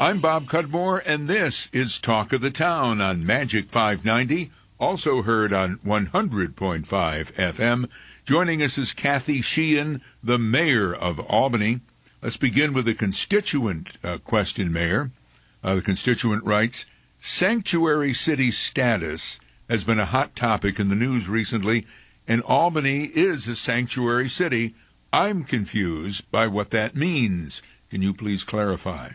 I'm Bob Cudmore, and this is Talk of the Town on Magic 590, also heard on 100.5 FM. Joining us is Kathy Sheehan, the mayor of Albany. Let's begin with a constituent uh, question, Mayor. Uh, the constituent writes Sanctuary city status has been a hot topic in the news recently, and Albany is a sanctuary city. I'm confused by what that means. Can you please clarify?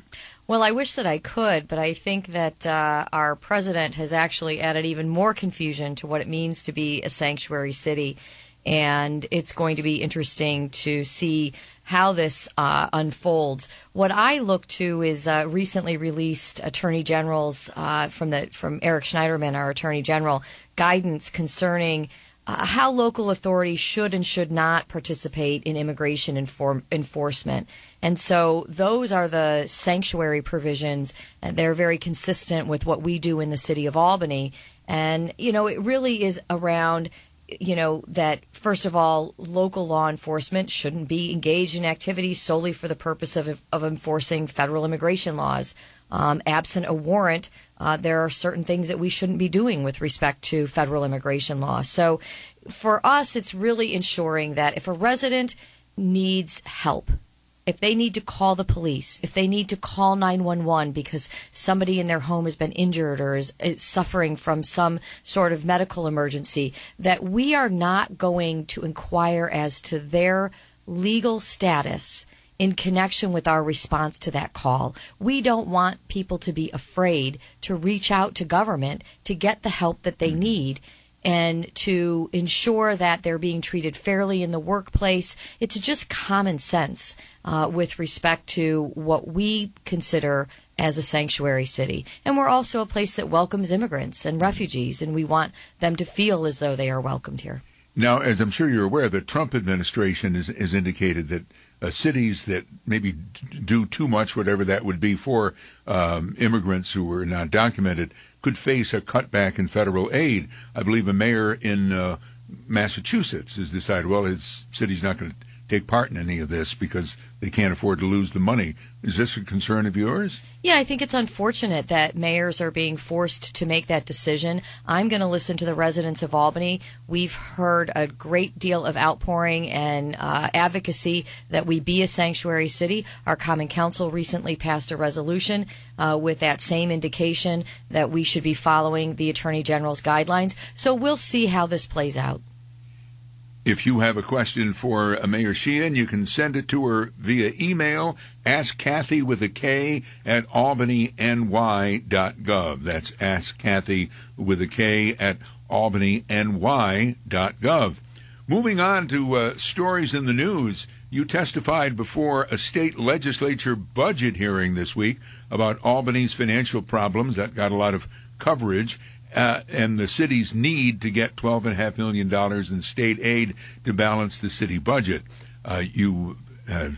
Well, I wish that I could, but I think that uh, our president has actually added even more confusion to what it means to be a sanctuary city. And it's going to be interesting to see how this uh, unfolds. What I look to is uh, recently released Attorney General's uh, from the from Eric Schneiderman, our Attorney General, guidance concerning uh, how local authorities should and should not participate in immigration inform- enforcement. And so those are the sanctuary provisions. They're very consistent with what we do in the city of Albany. And, you know, it really is around, you know, that first of all, local law enforcement shouldn't be engaged in activities solely for the purpose of, of enforcing federal immigration laws. Um, absent a warrant, uh, there are certain things that we shouldn't be doing with respect to federal immigration law. So for us, it's really ensuring that if a resident needs help, if they need to call the police, if they need to call 911 because somebody in their home has been injured or is, is, suffering from some sort of medical emergency, that we are not going to inquire as to their legal status in connection with our response to that call. We don't want people to be afraid to reach out to government to get the help that they need and to ensure that they're being treated fairly in the workplace. It's just common sense uh, with respect to what we consider as a sanctuary city. And we're also a place that welcomes immigrants and refugees, and we want them to feel as though they are welcomed here. Now, as I'm sure you're aware, the Trump administration has, has indicated that uh, cities that maybe do too much, whatever that would be for um, immigrants who are not documented, could face a cutback in federal aid. I believe a mayor in uh, Massachusetts has decided, well, his city's not going to take part in any of this because they can't afford to lose the money. Is this a concern of yours? Yeah, I think it's unfortunate that mayors are being forced to make that decision. I'm going to listen to the residents of Albany. We've heard a great deal of outpouring and uh, advocacy that we be a sanctuary city. Our Common Council recently passed a resolution uh, with that same indication that we should be following the Attorney General's guidelines. So we'll see how this plays out. If you have a question for Mayor Sheehan, you can send it to her via email. Ask Kathy with a K at albanyny.gov. That's Ask Kathy with a K at albanyny.gov. Moving on to uh, stories in the news. You testified before a state legislature budget hearing this week about Albany's financial problems. That got a lot of coverage uh, and the city's need to get $12.5 million in state aid to balance the city budget. Uh, you uh,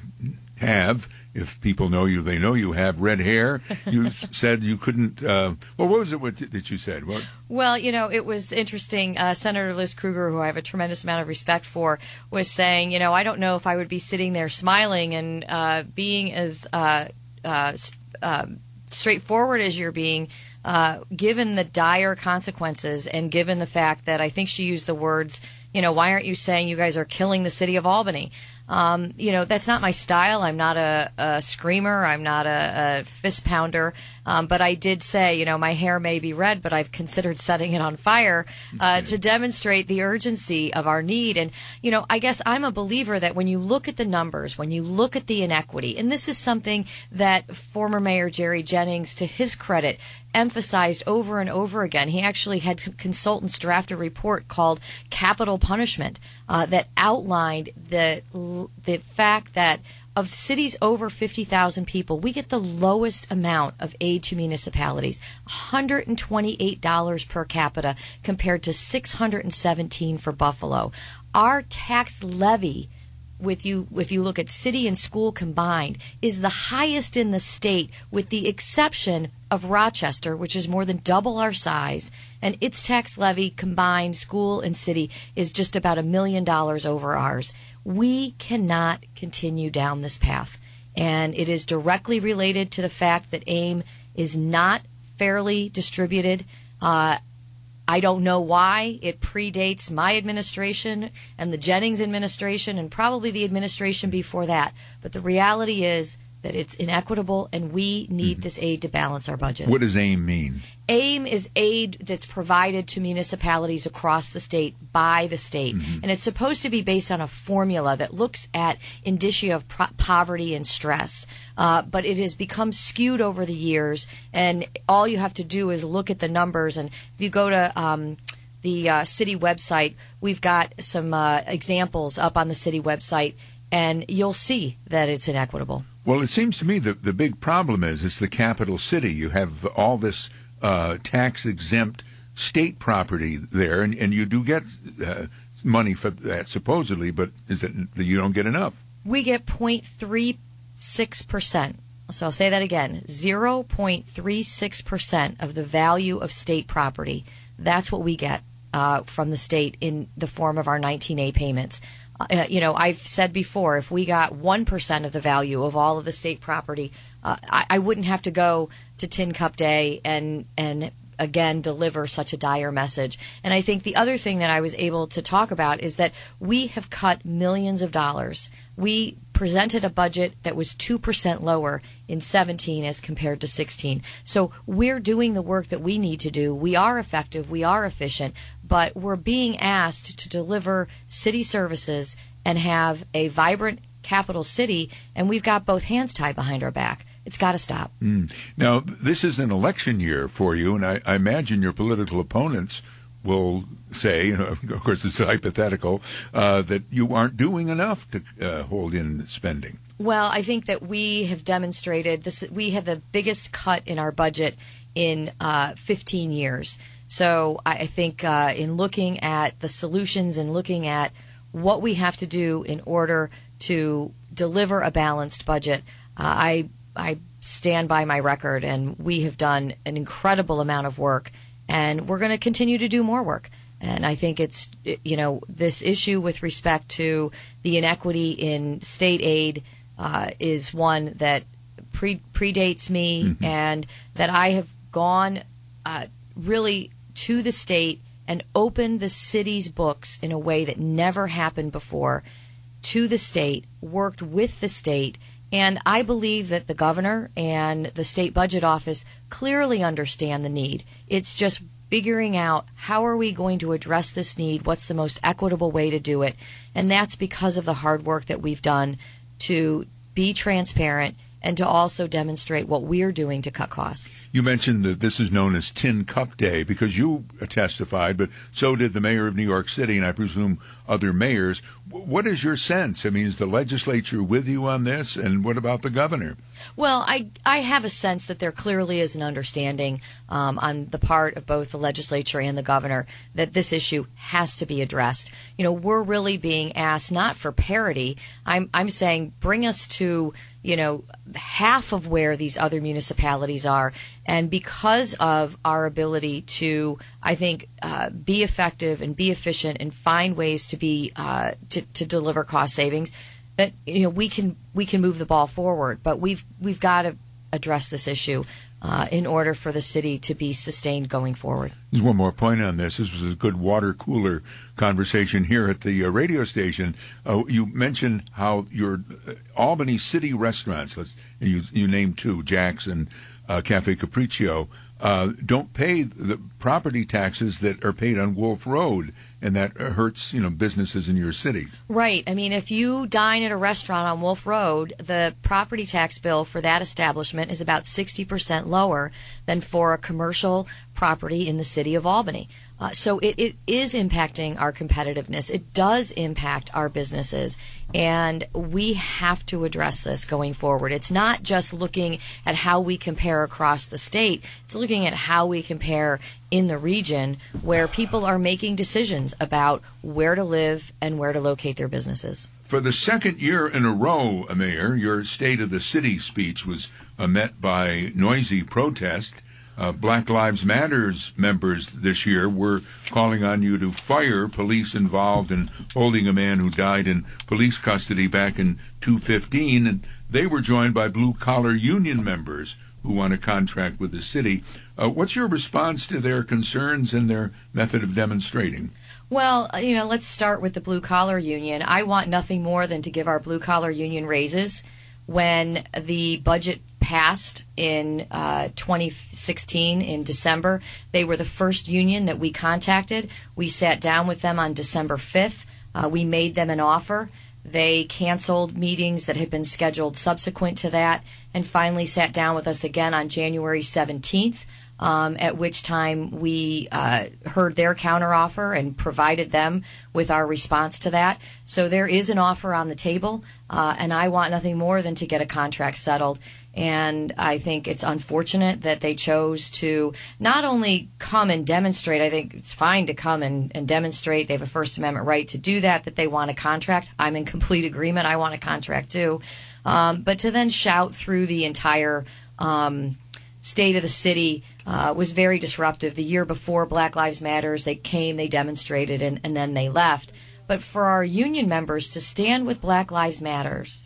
have, if people know you, they know you have red hair. You said you couldn't. Uh, well, what was it that you said? What? Well, you know, it was interesting. Uh, Senator Liz Krueger, who I have a tremendous amount of respect for, was saying, you know, I don't know if I would be sitting there smiling and uh, being as uh, uh, um, straightforward as you're being uh, given the dire consequences and given the fact that I think she used the words, you know, why aren't you saying you guys are killing the city of Albany? Um, you know, that's not my style. I'm not a, a screamer. I'm not a, a fist pounder. Um, but I did say, you know, my hair may be red, but I've considered setting it on fire uh, to demonstrate the urgency of our need. And, you know, I guess I'm a believer that when you look at the numbers, when you look at the inequity, and this is something that former Mayor Jerry Jennings, to his credit, emphasized over and over again. He actually had consultants draft a report called Capital Punishment uh, that outlined the the fact that of cities over 50,000 people, we get the lowest amount of aid to municipalities, $128 per capita compared to 617 for Buffalo. Our tax levy with you if you look at city and school combined is the highest in the state with the exception of Rochester which is more than double our size and its tax levy combined school and city is just about a million dollars over ours we cannot continue down this path and it is directly related to the fact that AIM is not fairly distributed. Uh, I don't know why. It predates my administration and the Jennings administration and probably the administration before that. But the reality is that it's inequitable and we need mm-hmm. this aid to balance our budget. What does AIM mean? AIM is aid that's provided to municipalities across the state by the state. Mm-hmm. And it's supposed to be based on a formula that looks at indicia of pro- poverty and stress. Uh, but it has become skewed over the years. And all you have to do is look at the numbers. And if you go to um, the uh, city website, we've got some uh, examples up on the city website, and you'll see that it's inequitable. Well, it seems to me that the big problem is it's the capital city. You have all this uh, tax exempt state property there, and, and you do get uh, money for that supposedly, but is it you don't get enough? We get 0.36 percent. So I'll say that again: 0.36 percent of the value of state property. That's what we get uh, from the state in the form of our 19A payments. Uh, you know, I've said before, if we got 1% of the value of all of the state property, uh, I, I, wouldn't have to go to Tin Cup Day and, and again deliver such a dire message. And I think the other thing that I was able to talk about is that we have cut millions of dollars. We presented a budget that was 2% lower in 17 as compared to 16. So we're doing the work that we need to do. We are effective, we are efficient, but we're being asked to deliver city services and have a vibrant capital city, and we've got both hands tied behind our back. It's got to stop. Mm. Now, this is an election year for you, and I, I, imagine your political opponents will say, you know, of course, it's hypothetical, uh, that you aren't doing enough to uh, hold in spending. Well, I think that we have demonstrated this. We had the biggest cut in our budget in uh, 15 years. So I think uh, in looking at the solutions and looking at what we have to do in order to deliver a balanced budget, uh, I I stand by my record, and we have done an incredible amount of work, and we're going to continue to do more work. And I think it's you know this issue with respect to the inequity in state aid uh, is one that pre- predates me, mm-hmm. and that I have gone uh, really to the state and opened the city's books in a way that never happened before to the state, worked with the state, and I believe that the governor and the state budget office clearly understand the need. It's just figuring out how are we going to address this need, what's the most equitable way to do it, and that's because of the hard work that we've done to be transparent and to also demonstrate what we're doing to cut costs. You mentioned that this is known as Tin Cup Day because you testified, but so did the mayor of New York City, and I presume other mayors. What is your sense? I mean, is the legislature with you on this, and what about the governor? Well, I I have a sense that there clearly is an understanding um, on the part of both the legislature and the governor that this issue has to be addressed. You know, we're really being asked not for parity. I'm I'm saying bring us to you know, half of where these other municipalities are. And because of our ability to, I think, uh, be effective and be efficient and find ways to be uh, to, to deliver cost savings, that you know we can we can move the ball forward. But we've we've got to address this issue uh, in order for the city to be sustained going forward. There's one more point on this. This was a good water cooler conversation here at the uh, radio station. Uh, you mentioned how your uh, Albany city restaurants, let's, you, you named two, Jack's and uh, Cafe Capriccio, uh, don't pay the property taxes that are paid on Wolf Road, and that hurts you know businesses in your city. Right. I mean, if you dine at a restaurant on Wolf Road, the property tax bill for that establishment is about sixty percent lower than for a commercial property in the city of Albany. Uh, so it, it is impacting our competitiveness. It does impact our businesses. And we have to address this going forward. It's not just looking at how we compare across the state, it's looking at how we compare in the region where people are making decisions about where to live and where to locate their businesses. For the second year in a row, Mayor, your State of the City speech was uh, met by noisy protest uh, Black Lives Matters members this year were calling on you to fire police involved in holding a man who died in police custody back in 2015. And they were joined by blue collar union members who want to contract with the city. Uh, what's your response to their concerns and their method of demonstrating? Well, uh, you know, let's start with the blue collar union. I want nothing more than to give our blue collar union raises. When the budget passed in uh, 2016 in December, they were the first union that we contacted. We sat down with them on December 5th. Uh, we made them an offer. They canceled meetings that had been scheduled subsequent to that and finally sat down with us again on January 17th. Um, at which time we uh, heard their counteroffer and provided them with our response to that. So there is an offer on the table, uh, and I want nothing more than to get a contract settled. And I think it's unfortunate that they chose to not only come and demonstrate, I think it's fine to come and, and demonstrate. They have a First Amendment right to do that, that they want a contract. I'm in complete agreement. I want a contract too. Um, but to then shout through the entire um, state of the city uh, was very disruptive. The year before Black Lives Matters, they came, they demonstrated, and, and then they left. But for our union members to stand with Black Lives Matters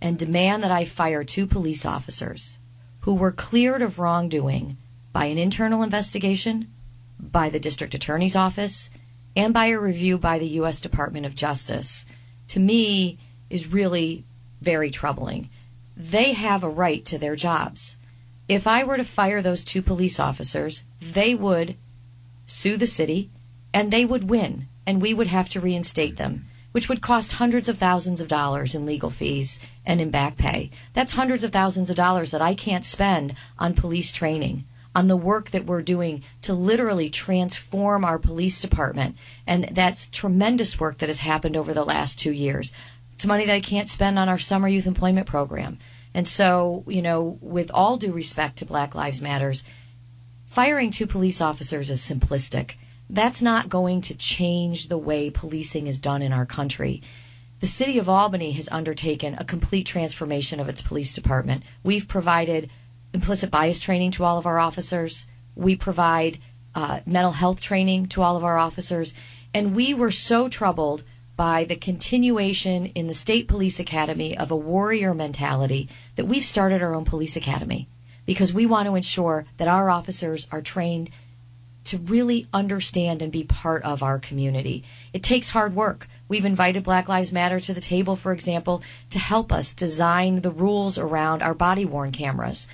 and demand that I fire two police officers who were cleared of wrongdoing by an internal investigation, by the district attorney's office, and by a review by the U.S. Department of Justice, to me is really very troubling. They have a right to their jobs. If I were to fire those two police officers, they would sue the city and they would win, and we would have to reinstate them, which would cost hundreds of thousands of dollars in legal fees and in back pay. That's hundreds of thousands of dollars that I can't spend on police training, on the work that we're doing to literally transform our police department. And that's tremendous work that has happened over the last two years. It's money that I can't spend on our summer youth employment program. And so, you know, with all due respect to Black Lives Matters, firing two police officers is simplistic. That's not going to change the way policing is done in our country. The city of Albany has undertaken a complete transformation of its police department. We've provided implicit bias training to all of our officers. We provide uh, mental health training to all of our officers. And we were so troubled by the continuation in the State Police Academy of a warrior mentality that we've started our own police academy because we want to ensure that our officers are trained to really understand and be part of our community. It takes hard work. We've invited Black Lives Matter to the table, for example, to help us design the rules around our body worn cameras.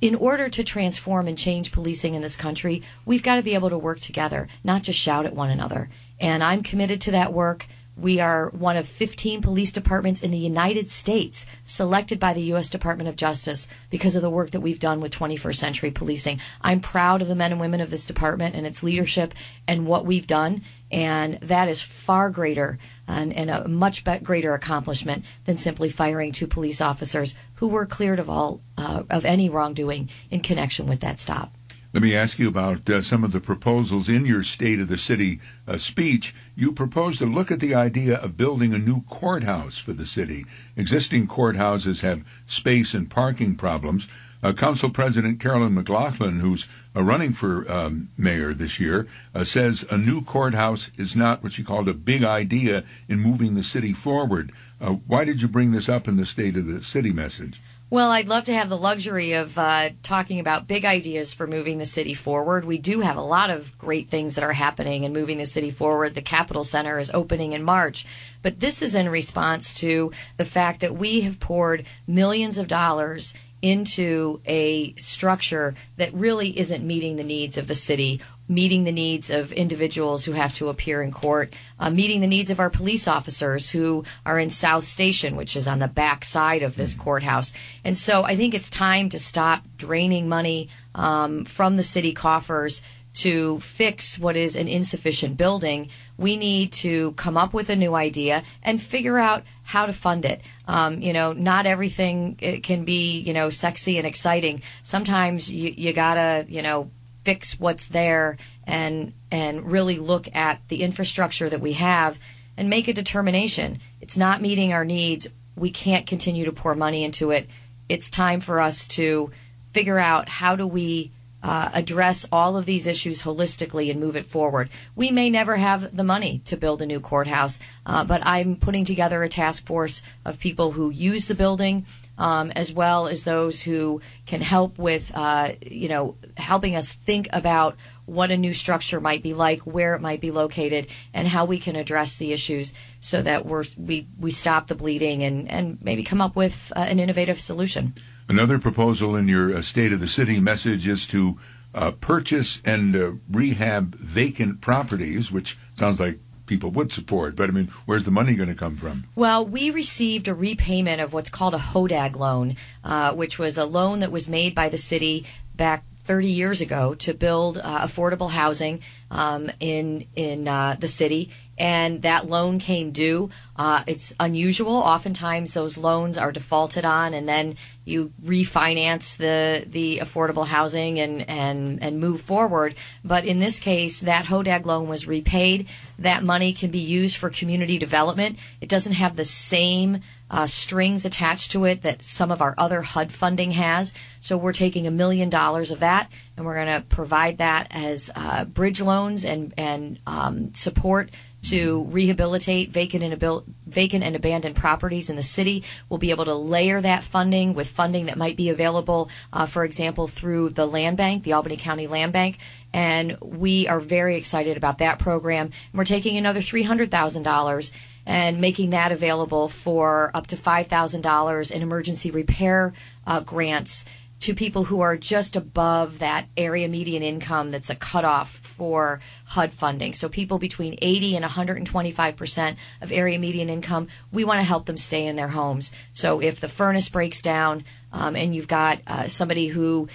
In order to transform and change policing in this country, we've got to be able to work together, not just shout at one another and I'm committed to that work. We are one of 15 police departments in the United States selected by the U.S. Department of Justice because of the work that we've done with 21st century policing. I'm proud of the men and women of this department and its leadership and what we've done. And that is far greater and, and a much greater accomplishment than simply firing two police officers who were cleared of all uh, of any wrongdoing in connection with that stop. Let me ask you about uh, some of the proposals in your State of the City uh, speech. You proposed to look at the idea of building a new courthouse for the city. Existing courthouses have space and parking problems. Uh, Council President Carolyn McLaughlin, who's uh, running for um, mayor this year, uh, says a new courthouse is not what she called a big idea in moving the city forward. Uh, why did you bring this up in the State of the City message? Well, I'd love to have the luxury of uh, talking about big ideas for moving the city forward. We do have a lot of great things that are happening and moving the city forward. The Capital Center is opening in March. But this is in response to the fact that we have poured millions of dollars into a structure that really isn't meeting the needs of the city meeting the needs of individuals who have to appear in court, uh, meeting the needs of our police officers who are in South Station, which is on the back side of this courthouse. And so I think it's time to stop draining money um, from the city coffers to fix what is an insufficient building. We need to come up with a new idea and figure out how to fund it. Um, you know, not everything can be, you know, sexy and exciting. Sometimes you, you gotta, you know, fix what's there and and really look at the infrastructure that we have and make a determination. It's not meeting our needs. We can't continue to pour money into it. It's time for us to figure out how do we uh, address all of these issues holistically and move it forward. We may never have the money to build a new courthouse, uh, but I'm putting together a task force of people who use the building. Um, as well as those who can help with, uh, you know, helping us think about what a new structure might be like, where it might be located, and how we can address the issues so that we're, we we stop the bleeding and and maybe come up with uh, an innovative solution. Another proposal in your uh, State of the City message is to uh, purchase and uh, rehab vacant properties, which sounds like people would support. But I mean, where's the money going to come from? Well, we received a repayment of what's called a HODAG loan, uh, which was a loan that was made by the city back 30 years ago to build uh, affordable housing um, in in uh, the city, and that loan came due. Uh, it's unusual. Oftentimes, those loans are defaulted on, and then you refinance the the affordable housing and and and move forward. But in this case, that HODAG loan was repaid. That money can be used for community development. It doesn't have the same uh, strings attached to it that some of our other HUD funding has. So we're taking a million dollars of that and we're going to provide that as uh, bridge loans and and um, support to rehabilitate vacant and, abil- vacant and abandoned properties in the city. We'll be able to layer that funding with funding that might be available, uh, for example, through the land bank, the Albany County Land Bank. And we are very excited about that program. And we're taking another $300,000 and making that available for up to $5,000 in emergency repair uh, grants to people who are just above that area median income that's a cutoff for HUD funding. So people between 80 and 125 percent of area median income, we want to help them stay in their homes. So if the furnace breaks down um, and you've got uh, somebody who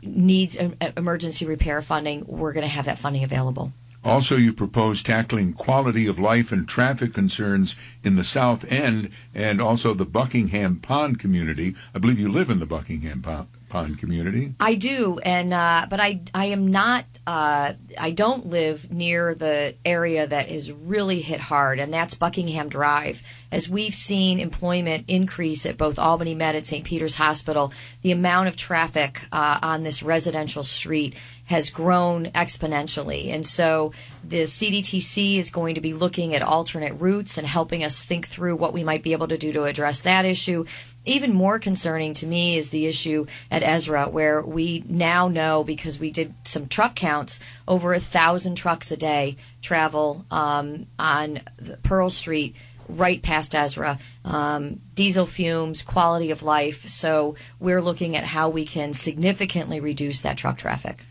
needs emergency repair funding, we're going to have that funding available. Also, you propose tackling quality of life and traffic concerns in the South End and also the Buckingham Pond community. I believe you live in the Buckingham Pond pond community. I do, and uh, but I I am not. Uh, I don't live near the area that is really hit hard, and that's Buckingham Drive. As we've seen employment increase at both Albany Med and St. Peter's Hospital, the amount of traffic uh, on this residential street has grown exponentially. And so the CDTC is going to be looking at alternate routes and helping us think through what we might be able to do to address that issue even more concerning to me is the issue at Ezra, where we now know because we did some truck counts, over a thousand trucks a day travel um, on Pearl Street right past Ezra. Um, diesel fumes, quality of life. So we're looking at how we can significantly reduce that truck traffic.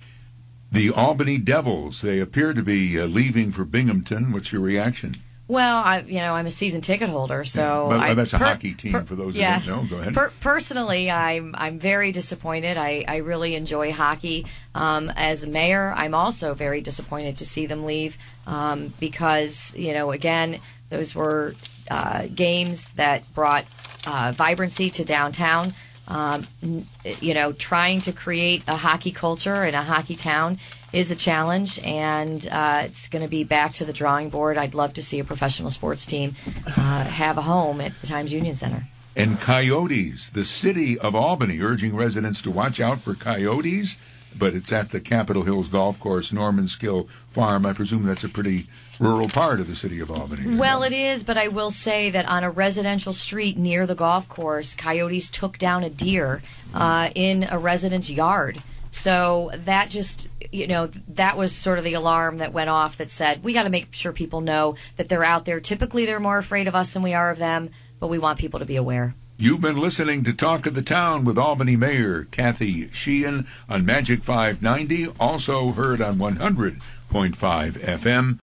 The Albany Devils, they appear to be uh, leaving for Binghamton. What's your reaction? Well, I you know I'm a season ticket holder, so yeah, I, that's a per, hockey team per, for those yes, who don't know. Go ahead. Per, personally, I'm I'm very disappointed. I, I really enjoy hockey. Um, as mayor, I'm also very disappointed to see them leave um, because you know again those were uh, games that brought uh, vibrancy to downtown. Um, you know, trying to create a hockey culture in a hockey town is a challenge, and uh, it's going to be back to the drawing board. I'd love to see a professional sports team uh, have a home at the Times Union Center. And coyotes, the city of Albany urging residents to watch out for coyotes, but it's at the Capital Hills Golf Course, Normanskill Farm. I presume that's a pretty rural part of the city of Albany. Well, it is, but I will say that on a residential street near the golf course, coyotes took down a deer uh, in a resident's yard. So that just, you know, that was sort of the alarm that went off that said, we got to make sure people know that they're out there. Typically, they're more afraid of us than we are of them, but we want people to be aware. You've been listening to Talk of the Town with Albany Mayor Kathy Sheehan on Magic 590, also heard on 100.5 FM.